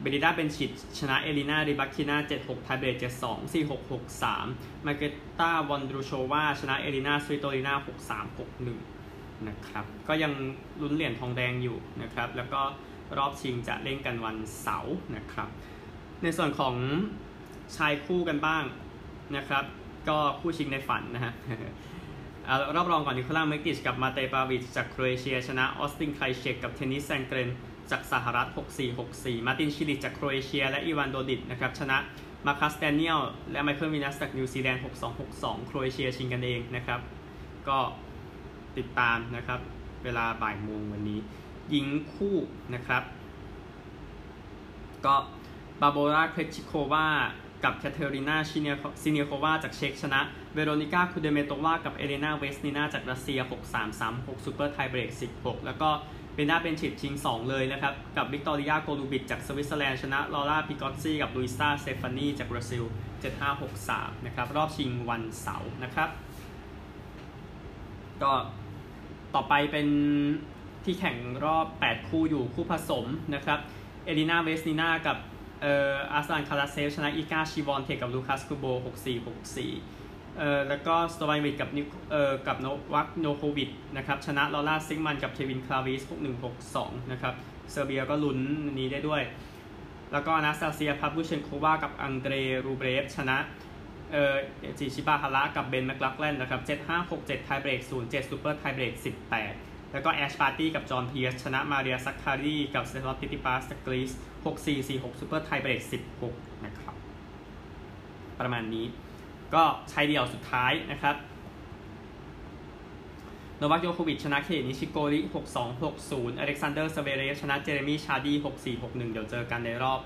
เบลินดาเบนซิชชนะเอเลนาริบาคินา7-6ไทเบรก7-2 4-6 6-3มาร์เกตาวอนดรูโชวาชนะเอลินาสวิโตลินา6-3 6-1นะครับ ก็ยังลุ้นเหรียญทองแดงอยู่นะครับ แล้วก็รอบชิงจะเล่นกันวันเสาร์นะครับ ในส่วนของ ชายคู่กันบ้างนะครับ ก็คู่ชิงในฝันนะฮะรอบรองก่อนนิโคลาเมคติชกับมาเตปาวิชจากโครเอเชีย ชนะออสตินไครเชกกับเทนนิสแซงเกรนจากสหรัฐ 6-4 6-4 มารินชิลิชจากโครเอเชีย และอีวานโดดิกนะครับชนะมาร์คัสแดเนียลและไมเคิลวินัสจากนิวซีแลนด์ 6-2 6-2 โครเอเชียชิงกันเองนะครับ ก็ติดตามนะครับ เวลาบ่ายโมงวันนี้ยิงคู่นะครับ ก็บาโบราเครชิโควา กับแคเทอรีนาซิเนียซิเนียโควาจากเช็กชนะ เวโรนิก้าคูเดเมโตวากับเอเลนาเวสนินาจากรัสเซีย 6-3-3-6ซูเปอร์ไทเบรก 16 แล้วก็เป็นหน้าเป็นฉิดชิง 2 เลยนะครับ กับวิกตอริยาโกลูบิดจากสวิตเซอร์แลนด์ชนะลอร่าพิกอตซี่กับลุยซาสเตฟานีจากบราซิล 7-5-6-3 นะครับ รอบชิงวันเสาร์นะครับ ก็ต่อไปเป็นที่แข่งรอบ 8 คู่อยู่คู่ผสมนะครับเอลินาเวสนินากับ เอ่ออาสลานคาราเซฟชนะอีกาชวิอนเทกับลูคัสคูบอต6-4 6-4เอ่อแล้วก็สโตยาโนวิชกับนิเอ่อกับโนวัคยอโควิชนะครับชนะลอร่าซีกมุนด์กับเควินคราวีตซ์6-1 6-2นะครับเซอร์เบียก็ลุ้นนี้ได้ด้วย แล้วก็อนาสตาเซียพาฟลูเชนโควากับอังเดรรูเบรฟชนะเอ่อเอนะชิบาฮาระกับเบนแมคลักแลนนะครับ7-5 6-7ไทเบรก0-7ซูเปอร์ไทเบรก18 แล้วก็แอชบาร์ตี้กับจอห์นเพียร์สชนะมาเรียซักคารีกับสเตฟานอสซิตซิปาสกรีซ 6 4 4 6ซูเปอร์ไทเบรก16 นะครับ ประมาณนี้ก็ชายเดี่ยวสุดท้ายนะครับโนวัคโยโควิชชนะเคนิชิโกริ 6-2 6-0 อเล็กซานเดอร์สเวเรฟชนะเจเรมีชาดี 6-4 6-1 เดี๋ยวเจอกันในรอบ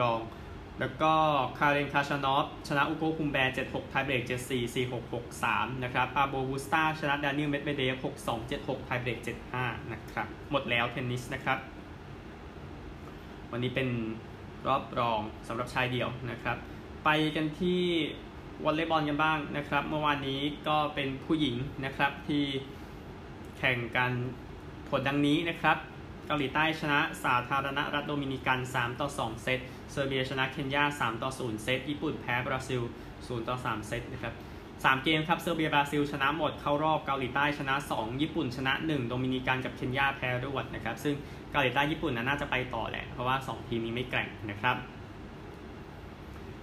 รอง แล้วก็คาเรนคาชานอฟชนะอูโกอุมแบร์7-6 ไทเบรก 7-4 4-6 6-3 นะครับการ์เรโญบุสตาชนะดานิลเมดเวเดฟ6-2 7-6 ไทเบรก 7-5 นะครับ หมดแล้วเทนนิสนะครับ วันนี้เป็นรอบรองสำหรับชายเดี่ยวนะครับ ไปกันที่วอลเลย์บอลกันบ้างนะครับ เมื่อวานนี้ก็เป็นผู้หญิงนะครับที่แข่งกันผลดังนี้นะครับเกาหลีใต้ชนะสาธารณรัฐโดมินิกัน 3 ต่อ 2 เซต เซอร์เบียชนะเคนยา 3 ต่อ 0 เซต ญี่ปุ่นแพ้บราซิล 0 ต่อ 3 เซตนะครับ 3 เกมครับเซอร์เบียบราซิลชนะหมดเข้ารอบเกาหลีใต้ชนะ 2 ญี่ปุ่นชนะ 1 โดมินิกันกับเคนยาแพ้รวดนะครับซึ่งเกาหลีใต้ญี่ปุ่นน่าจะไปต่อแหละ เพราะว่า 2 ทีมนี้ไม่แกร่งนะครับ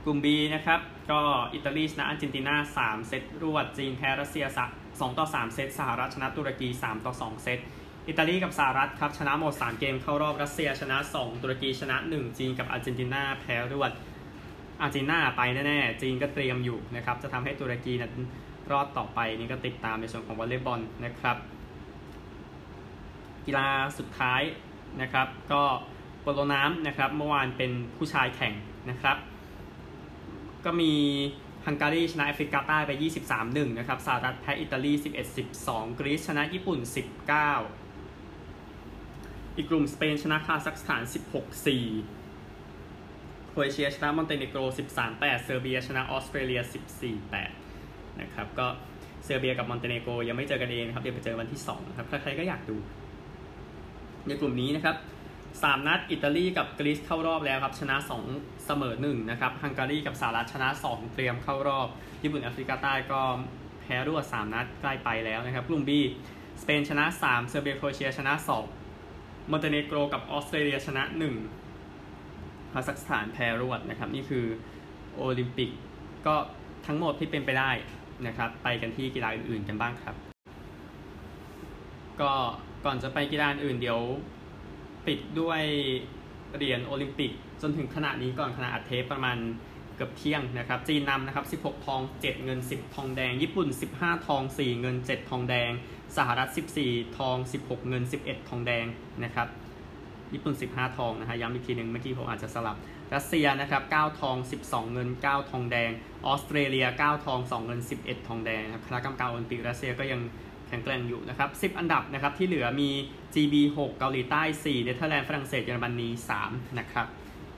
กลุ่ม B นะครับก็อิตาลีชนะอาร์เจนตินา 3 เซตรวด จีนแพ้รัสเซีย 2 ต่อ 3 เซตสหรัฐชนะตุรกี 3 ต่อ 2 เซตอิตาลีกับสหรัฐครับชนะหมด 3 เกมเข้ารอบรัสเซียชนะ 2 ตุรกีชนะ 1 จีนกับอาร์เจนตินาแพ้รวด อาร์เจนตินาไปแน่ๆจีนก็เตรียมอยู่นะครับจะทำให้ตุรกีนั้นรอดต่อไปนี่ก็ติดตามในส่วนของวอลเลย์บอลนะครับ กีฬาสุดท้ายนะครับ ก็โปโลน้ำนะครับเมื่อวานเป็นผู้ชายแข่งนะครับ ก็มีฮังการีชนะแอฟริกาใต้ไป 23-1 นะครับสหรัฐแพ้อิตาลี 11-12 กรีซชนะญี่ปุ่น 19 อีกกลุ่มสเปนชนะคาซัคสถาน 16-4 โครเอเชียชนะมอนเตเนโกร 13-8 เซอร์เบียชนะออสเตรเลีย 14-8 นะครับ ก็เซอร์เบียกับมอนเตเนโกรยังไม่เจอกันเองครับ เดี๋ยวไปเจอวันที่2นะครับ ใครๆก็อยากดู ในกลุ่มนี้นะครับ3นัดอิตาลีกับกรีซเข้ารอบแล้วครับชนะ2เสมอ1นะครับฮังการีกับสหรัฐชนะ 2 เตรียมเข้ารอบ ญี่ปุ่นแอฟริกาใต้ก็แพ้รวด3นัดใกล้ไปแล้วนะครับกลุ่ม B สเปนชนะ 3 เซอร์เบียโครเอเชียชนะ 2มอนเตเนโกรกับออสเตรเลียชนะ 1 คาซัคสถานแพ้รวดนะครับ นี่คือโอลิมปิก ก็ทั้งหมดที่เป็นไปได้นะครับ ไปกันที่กีฬาอื่นๆกันบ้างครับ ก็ก่อนจะไปกีฬาอื่นเดี๋ยวปิดด้วยเหรียญโอลิมปิก จนถึงขณะนี้ก่อนขณะอัดเทปประมาณเกือบเที่ยงนะครับ จีนนำนะครับ 16 ทอง 7 เงิน 10 ทองแดง ญี่ปุ่น 15 ทอง 4 เงิน 7 ทองแดง สหรัฐ 14 ทอง 16 เงิน 11 ทองแดงนะครับ ญี่ปุ่น 15 ทองนะฮะย้ำอีกทีหนึ่งเมื่อกี้ผมอาจจะสลับ รัสเซียนะครับ 9 ทอง 12 เงิน 9 ทองแดง ออสเตรเลีย 9 ทอง 2 เงิน 11 ทองแดงครับคณะกรรมการโอลิมปิกรัสเซียก็ยังแข็งแกร่งอยู่นะครับ 10 อันดับนะครับที่เหลือมี GB 6 เกาหลีใต้ 4 เนเธอร์แลนด์ ฝรั่งเศส เยอรมนี 3 นะครับ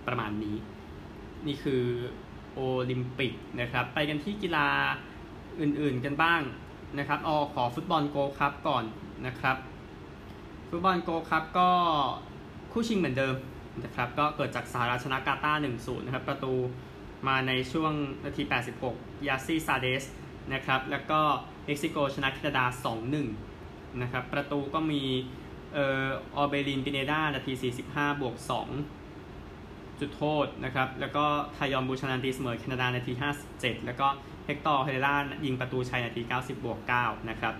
ประมาณนี้ นี่คือโอลิมปิกนะครับ ไปกันที่กีฬาอื่นๆกันบ้างนะครับออขอฟุตบอลโกครับก่อนนะครับ ฟุตบอลโกครับก็ คู่ชิงเหมือนเดิมนะครับก็เกิดจากสหรัฐชนะกาตาร์1-0นะครับประตูมาในช่วงนาที 86 ยาซีซาเดสนะครับแล้วก็เม็กซิโกชนะแคนาดา 2-1นะครับประตูก็มีเอ่อออเบรินปิเนดานาที 45 บวก 2 จุดโทษนะครับแล้วก็ทาจอนบูชานันตีเสมอแคนาดานาที 57 แล้วก็เฮกตอร์เอร์เรล่ายิงประตูชัยนาที 90 บวก 9 นะครับ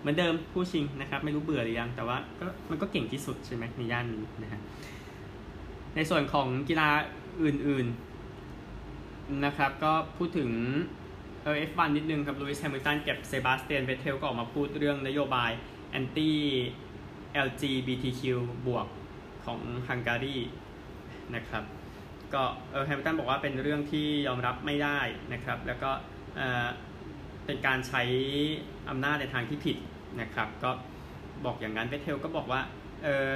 เหมือนเดิมผู้ชิงนะครับ ไม่รู้เบื่อหรือยัง แต่ว่าก็มันก็เก่งที่สุดใช่ไหมในย่านนี้นะฮะในส่วนของกีฬาอื่นๆนะครับ ก็พูดถึงเออ F1 นิดนึงครับลุยส์แฮมิลตันกับเซบาสเตียนเวเทลก็ออกมาพูดเรื่องนโยบายแอนตี้ LGBTQ บวกของฮังการีนะครับก็เออแฮมิลตันบอกว่าเป็นเรื่องที่ยอมรับไม่ได้นะครับ แล้วก็เออเป็นการใช้ อำนาจในทางที่ผิดนะครับ ก็บอกอย่างนั้นเวเทลก็บอกว่าเออ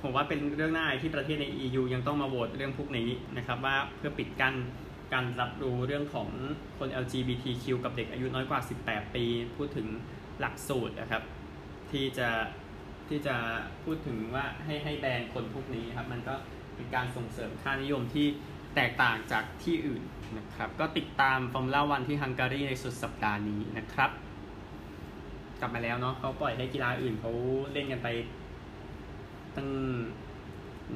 ผมว่าเป็นเรื่องน่าอายที่ประเทศใน EU ยังต้องมาโหวตเรื่องพวกนี้นะครับว่าเพื่อปิดกั้นการรับรู้เรื่องของคน LGBTQ กับเด็กอายุน้อยกว่า 18 ปี พูดถึงหลักสูตรนะครับ ที่จะที่จะพูดถึงว่าให้ให้แบนคนพวกนี้ครับ มันก็เป็นการส่งเสริมค่านิยมที่แตกต่างจากที่อื่นนะครับ ก็ติดตามฟอร์มูล่าวันที่ฮังการีในสุดสัปดาห์นี้นะครับ กลับมาแล้วเนาะเขาปล่อยให้กีฬาอื่นเขาเล่นกันไปตั้ง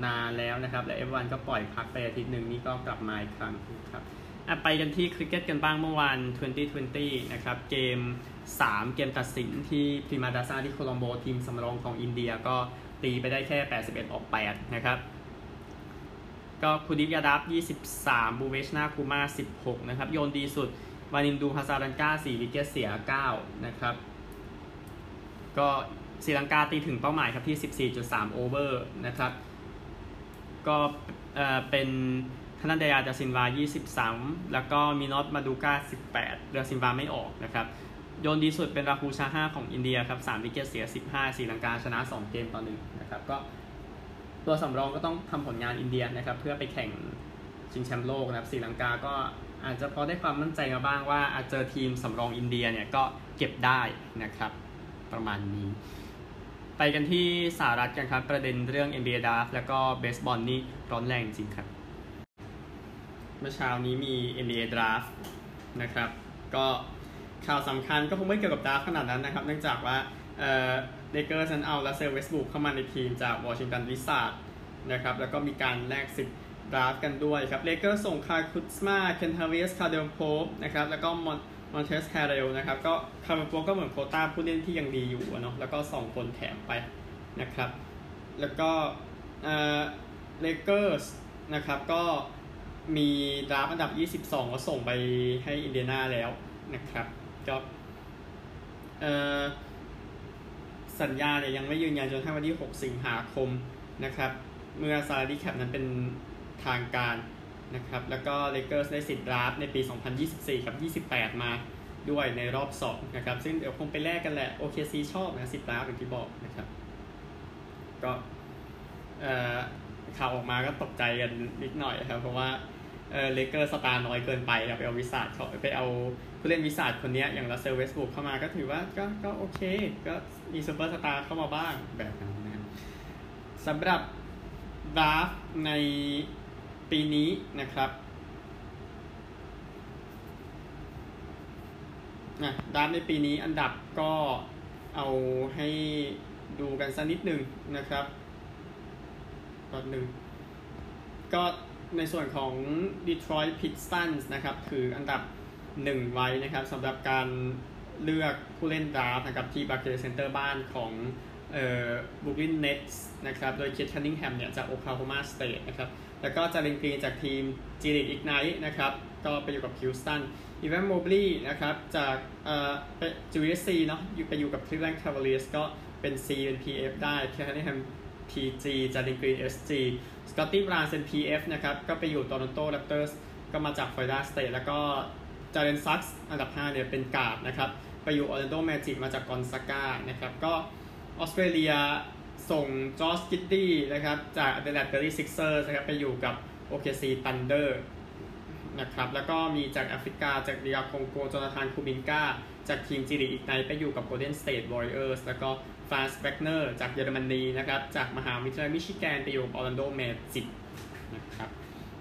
นานแล้วนะครับ และ F1 ก็ปล่อยพักไปอาทิตย์หนึ่งนี่ก็กลับมาอีกครั้งครับไปกันที่คริกเก็ตกันบ้างเมื่อวาน 2020 นะครับ เกม 3 เกมตัดสินที่เปรมาดาซาที่โคลอมโบทีมสำรองของอินเดียก็ตีไปได้แค่ 81 ออก 8 นะครับ ก็คูลดีปยาดาฟ 23 บูฟเนชวาร์คูมาร์ 16 นะครับ โยนดีสุดวานินดูฮาซารันกา4วิกเกตเสีย 9 นะครับ ก็ศรีลังกาตีถึงเป้าหมายครับที่ 14.3 โอเวอร์นะครับ ก็เออเป็นธนันเดียาจาซินวา 23 แล้วก็มีนอตมาดูกา18เรือซินวาไม่ออกนะครับ โยนดีสุดเป็นราคูชา 5 ของอินเดียครับ 3 วิกเกตเสีย 15ศรีลังกาชนะ 2 เกมต่อหนึ่งนะครับก็ตัวสำรองก็ต้องทำผลงานอินเดียนะครับ เพื่อไปแข่งชิงแชมป์โลกนะครับศรีลังกาก็อาจจะพอได้ความมั่นใจมาบ้างว่าอาจเจอทีมสำรองอินเดียเนี่ยก็เก็บได้นะครับ ประมาณนี้ ไปกันที่สหรัฐกันครับ ประเด็นเรื่อง NBA Draft แล้วก็เบสบอลนี่ร้อนแรงจริงครับ เมื่อเช้านี้มี NBA Draft นะครับ ก็ข่าวสำคัญก็คงไม่เกี่ยวกับ draft ขนาดนั้นนะครับ เนื่องจากว่าเอ่อเลเกอร์สเอารัสเซลเวสต์บรูกเข้ามาในทีมจากวอชิงตันวิซาร์ดส์นะครับ แล้วก็มีการแลกสิทธิ์ดราฟกันด้วยครับเลเกอร์ส่งคาร์คุสมาเคนทาวิสคาเดลโพฟนะครับ แล้วก็มอน มอนเทสแคาเรลนะครับก็คาร์เมโปก็เหมือนโคต้าผู้เล่นที่ยังดีอยู่เนาะแล้วก็ 2 คนแถมไปนะครับ แล้วก็เออเลเกอร์สนะครับก็มีดราฟอันดับ 22 ก็ส่งไปให้อินเดียนาแล้วนะครับก็เออสัญญาเนี่ยยังไม่ยืนยันจนถึงวันที่ 6 สิงหาคมนะครับ เมื่อ salary cap นั้นเป็นทางการ นะครับแล้วก็เลเกอร์สได้สิทธิ์ draft ในปี 2024ครับ 28 มาด้วยในรอบ2นะครับซึ่งเดี๋ยวคงไปแลกกันแหละ OKC ชอบนะสิทธิ์ draft อย่างที่บอกนะครับก็เอ่อข่าวออกมาก็ตกใจกันนิดหน่อยครับเพราะว่าเออเลเกอร์สตาร์น้อยเกินไปไปเอาวิซาร์ดเขาไปเอาผู้เล่นวิซาร์ดคนนี้อย่างรัสเซลเวสต์บรูกเข้ามาก็ถือว่าก็ก็โอเค ก็มีซูเปอร์สตาร์เข้ามาบ้างแบบนั้นนะสำหรับ draft ใน ปีนี้นะครับนะ draft ในปีนี้อันดับก็เอาให้ดูกันสักนิดหนึ่งนะครับก่อนหนึ่งก็ในส่วนของ Detroit Pistons นะครับ คืออันดับ 1 ไว้นะครับสำหรับการเลือกผู้เล่นดราฟนะครับที่ Barclays Center บ้านของเอ่อ Brooklyn Nets นะครับ โดย Kate Cunningham เนี่ยจาก Oklahoma State นะครับ แล้วก็จารินกรีนจากทีม G League Ignite นะครับก็ไปอยู่กับ Houston อีแวนโมบลีนะครับจากเอ่อ GSC เนาะอยู่ไปอยู่กับ Cleveland Cavaliers ก็เป็น C เป็น PF ได้ Kate Cunningham PG Jalen Green SG Scottie Barnes PF นะครับก็ไปอยู่ Toronto Raptors ก็มาจาก Florida State แล้วก็ Jalen Suggs อันดับ 5 เนี่ยเป็นกาดนะครับ ไปอยู่ Orlando Magic มาจาก Gonzaga นะครับ ก็ออสเตรเลีย ส่ง Josh Giddey นะครับจาก Adelaide 36ers นะครับไปอยู่กับ OKC Thunder นะครับแล้วก็มีจากแอฟริกาจาก DR คองโก Jonathan Kuminga จากทีม G League Ignite ไปอยู่กับ Golden State Warriors แล้วก็Franz Wagner จากเยอรมนีนะครับจากมหาวิทยาลัยมิชิแกนไปอยู่กับ Orlando Magic นะครับ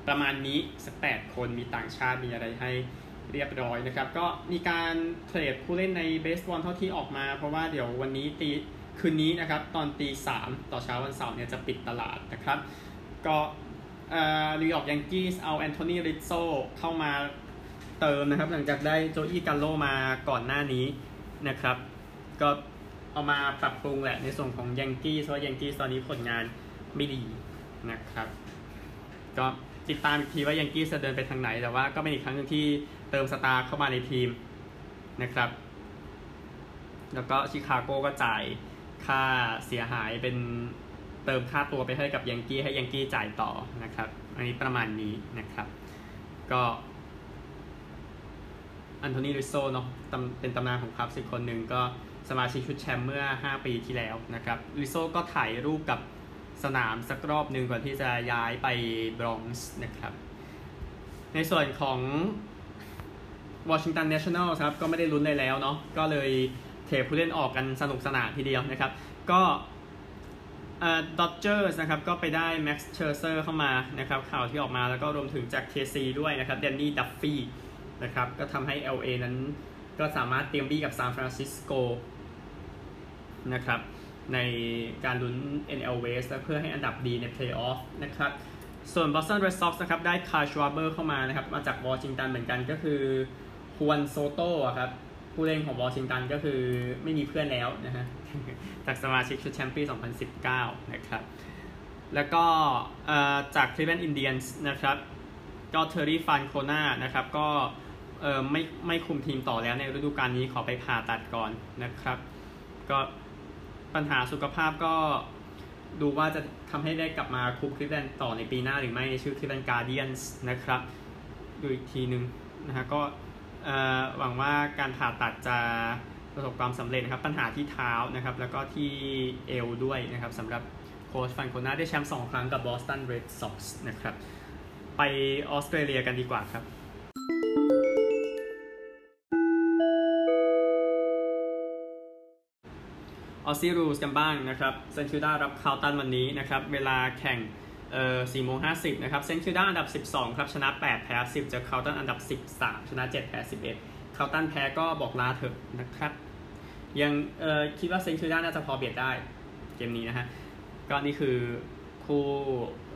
ประมาณนี้สักแปดคนมีต่างชาติมีอะไรให้เรียบร้อยนะครับ ก็มีการ trade ผู้เล่นในเบสบอลเท่าที่ออกมา เพราะว่าเดี๋ยววันนี้ตี คืนนี้นะครับตอนตีสามต่อเช้าวันเสาร์เนี่ยจะปิดตลาดนะครับ ก็เอ่อ New York Yankees เอา Anthony Rizzo เข้ามาเติมนะครับ หลังจากได้ Joey Gallo มาก่อนหน้านี้นะครับ ก็เอามาปรับปรุงแหละในส่วนของยังกี้เพราะยังกี้ตอนนี้ผลงานไม่ดีนะครับ ก็ติดตามอีกทีว่ายังกี้จะเดินไปทางไหน แต่ว่าก็เป็นอีกครั้งหนึ่งที่เติมสตาร์เข้ามาในทีมนะครับ แล้วก็ชิคาโกก็จ่าย ค่าเสียหายเป็นเติมค่าตัวไปให้กับยังกี้ให้ยังกี้จ่ายต่อนะครับ อันนี้ประมาณนี้นะครับ ก็ Anthony Rizzo เนาะเป็นตำนานของ Cubs คนหนึ่งก็สมาชิกชุดแชมป์เมื่อ 5 ปีที่แล้วนะครับ Rizzo ก็ถ่ายรูปกับสนามสักรอบหนึ่งก่อนที่จะย้ายไปบรอนซ์นะครับ ในส่วนของ Washington Nationals ครับก็ไม่ได้ลุ้นเลยแล้วเนาะก็เลย เทผู้เล่นออกกันสนุกสนานทีเดียวนะครับ ก็Dodgers นะครับก็ไปได้ Max Scherzer เข้ามานะครับข่าวที่ออกมาแล้วก็รวมถึงจาก KC ด้วยนะครับ Danny Duffy นะครับก็ทำให้ LA นั้นก็สามารถเตรียมบี้กับซานฟรานซิสโกนะครับในการลุ้น NL West และเพื่อให้อันดับดีใน Playoff นะครับส่วน Boston Red Sox นะครับได้ Kyle Schwarber เข้ามานะครับมาจากวอชิงตันเหมือนกันก็คือ Juan Soto ครับ ผู้เล่นของวอชิงตันก็คือไม่มีเพื่อนแล้วนะฮะจากสมาชิกชุดแชมป์ปี2019 นะครับ แล้วก็จาก Cleveland Indians นะครับ ก็ Terry Francona นะครับ ก็ไม่ไม่คุมทีมต่อแล้วในฤดูกาลนี้ขอไปผ่าตัดก่อนนะครับ ก็ปัญหาสุขภาพก็ดูว่าจะทำให้ได้กลับมาคุมคลิฟแลนด์ต่อในปีหน้าหรือไม่ชื่อ Cleveland Guardians นะครับ ดูอีกทีหนึ่งนะฮะก็ หวังว่าการผ่าตัดจะประสบความสำเร็จนะครับ ปัญหาที่เท้านะครับ แล้วก็ที่เอวด้วยนะครับสำหรับโค้ช Francona ได้แชมป์สองครั้งกับ Boston Red Sox นะครับ ไปออสเตรเลียกันดีกว่าครับ Aussie Rules กันบ้างนะครับ St Kilda รับ Carlton วันนี้นะครับ เวลาแข่ง เอ่อ4โมง50นะครับ St Kilda อันดับ12ครับ ชนะ8แพ้10เจอ Carlton อันดับ13ชนะ7แพ้11 Carlton แพ้ก็บอกลาเถอะนะครับ ยังเอ่อคิดว่า St Kilda น่าจะพอเบียดได้เกมนี้นะฮะ ก็นี่คือคู่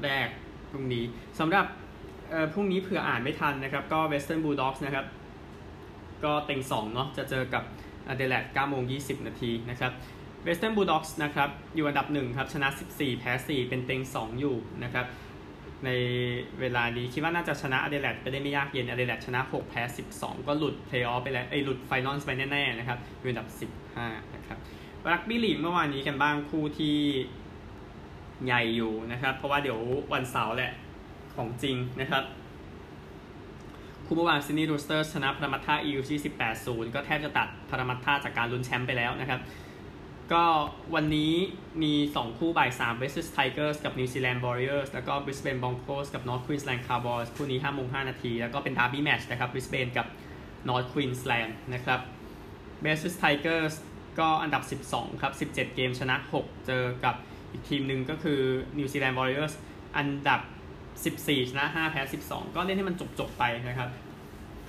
แรกพรุ่งนี้สำหรับเอ่อพรุ่งนี้เผื่ออ่านไม่ทันนะครับ ก็ Western Bulldogs นะครับ ก็เต็ง2เนาะจะเจอกับอเดเลด9โมง20นาทีนะครับ Western Bulldogs นะครับอยู่อันดับ1ครับชนะ 14 แพ้ 4 เป็นเต็ง 2 อยู่นะครับในเวลานี้คิดว่าน่าจะชนะอเดเลดไปได้ไม่ยากเย็นอเดเลดชนะ 6 แพ้ 12 ก็หลุดเพลย์ออฟไปแล้วไอ้หลุด final ไปแน่ๆนะครับอยู่อันดับ 15 นะครับรักบี้ลีกเมื่อวานนี้กันบ้างคู่ที่ใหญ่อยู่นะครับ เพราะว่าเดี๋ยววันเสาร์แหละของจริงนะครับคู่เมื่อวาน Sydney Roosters ชนะ Parramatta Eels ที่18-0 ก็แทบจะตัดพารามัตท่าจากการลุ้นแชมป์ไปแล้วนะครับ ก็วันนี้มี 2 คู่บ่าย3 West Tigers กับ New Zealand Warriors แล้วก็ Brisbane Broncos กับ North Queensland Cowboys คู่นี้5โมง5นาที แล้วก็เป็น Derby Match นะครับ Brisbane กับ North Queensland นะครับ West Tigers ก็อันดับ 12 ครับ 17 เกมชนะ 6 เจอกับอีกทีมหนึ่งก็คือ New Zealand Warriors อันดับ 14 ชนะ 5 แพ้ 12 ก็เล่นให้มันจบ ๆ ไปนะครับ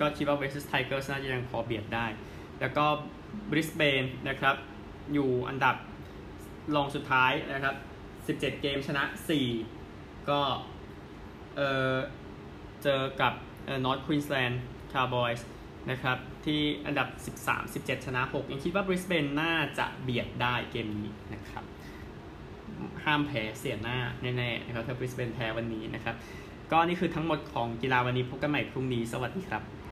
ก็คิดว่า West Tigers น่าจะยังพอเบียดได้ แล้วก็ Brisbane นะครับ อยู่อันดับรองสุดท้ายนะครับ 17 เกมชนะ 4 ก็เออเจอกับเออ North Queensland Cowboys นะครับ ที่อันดับ 13 17 ชนะ 6 ยังคิดว่าบริสเบนน่าจะเบียดได้เกมนี้นะครับ ห้ามแพ้เสียหน้าแน่ๆนะครับถ้าบริสเบนแพ้วันนี้นะครับ ก็นี่คือทั้งหมดของกีฬาวันนี้พบกันใหม่พรุ่งนี้ สวัสดีครับ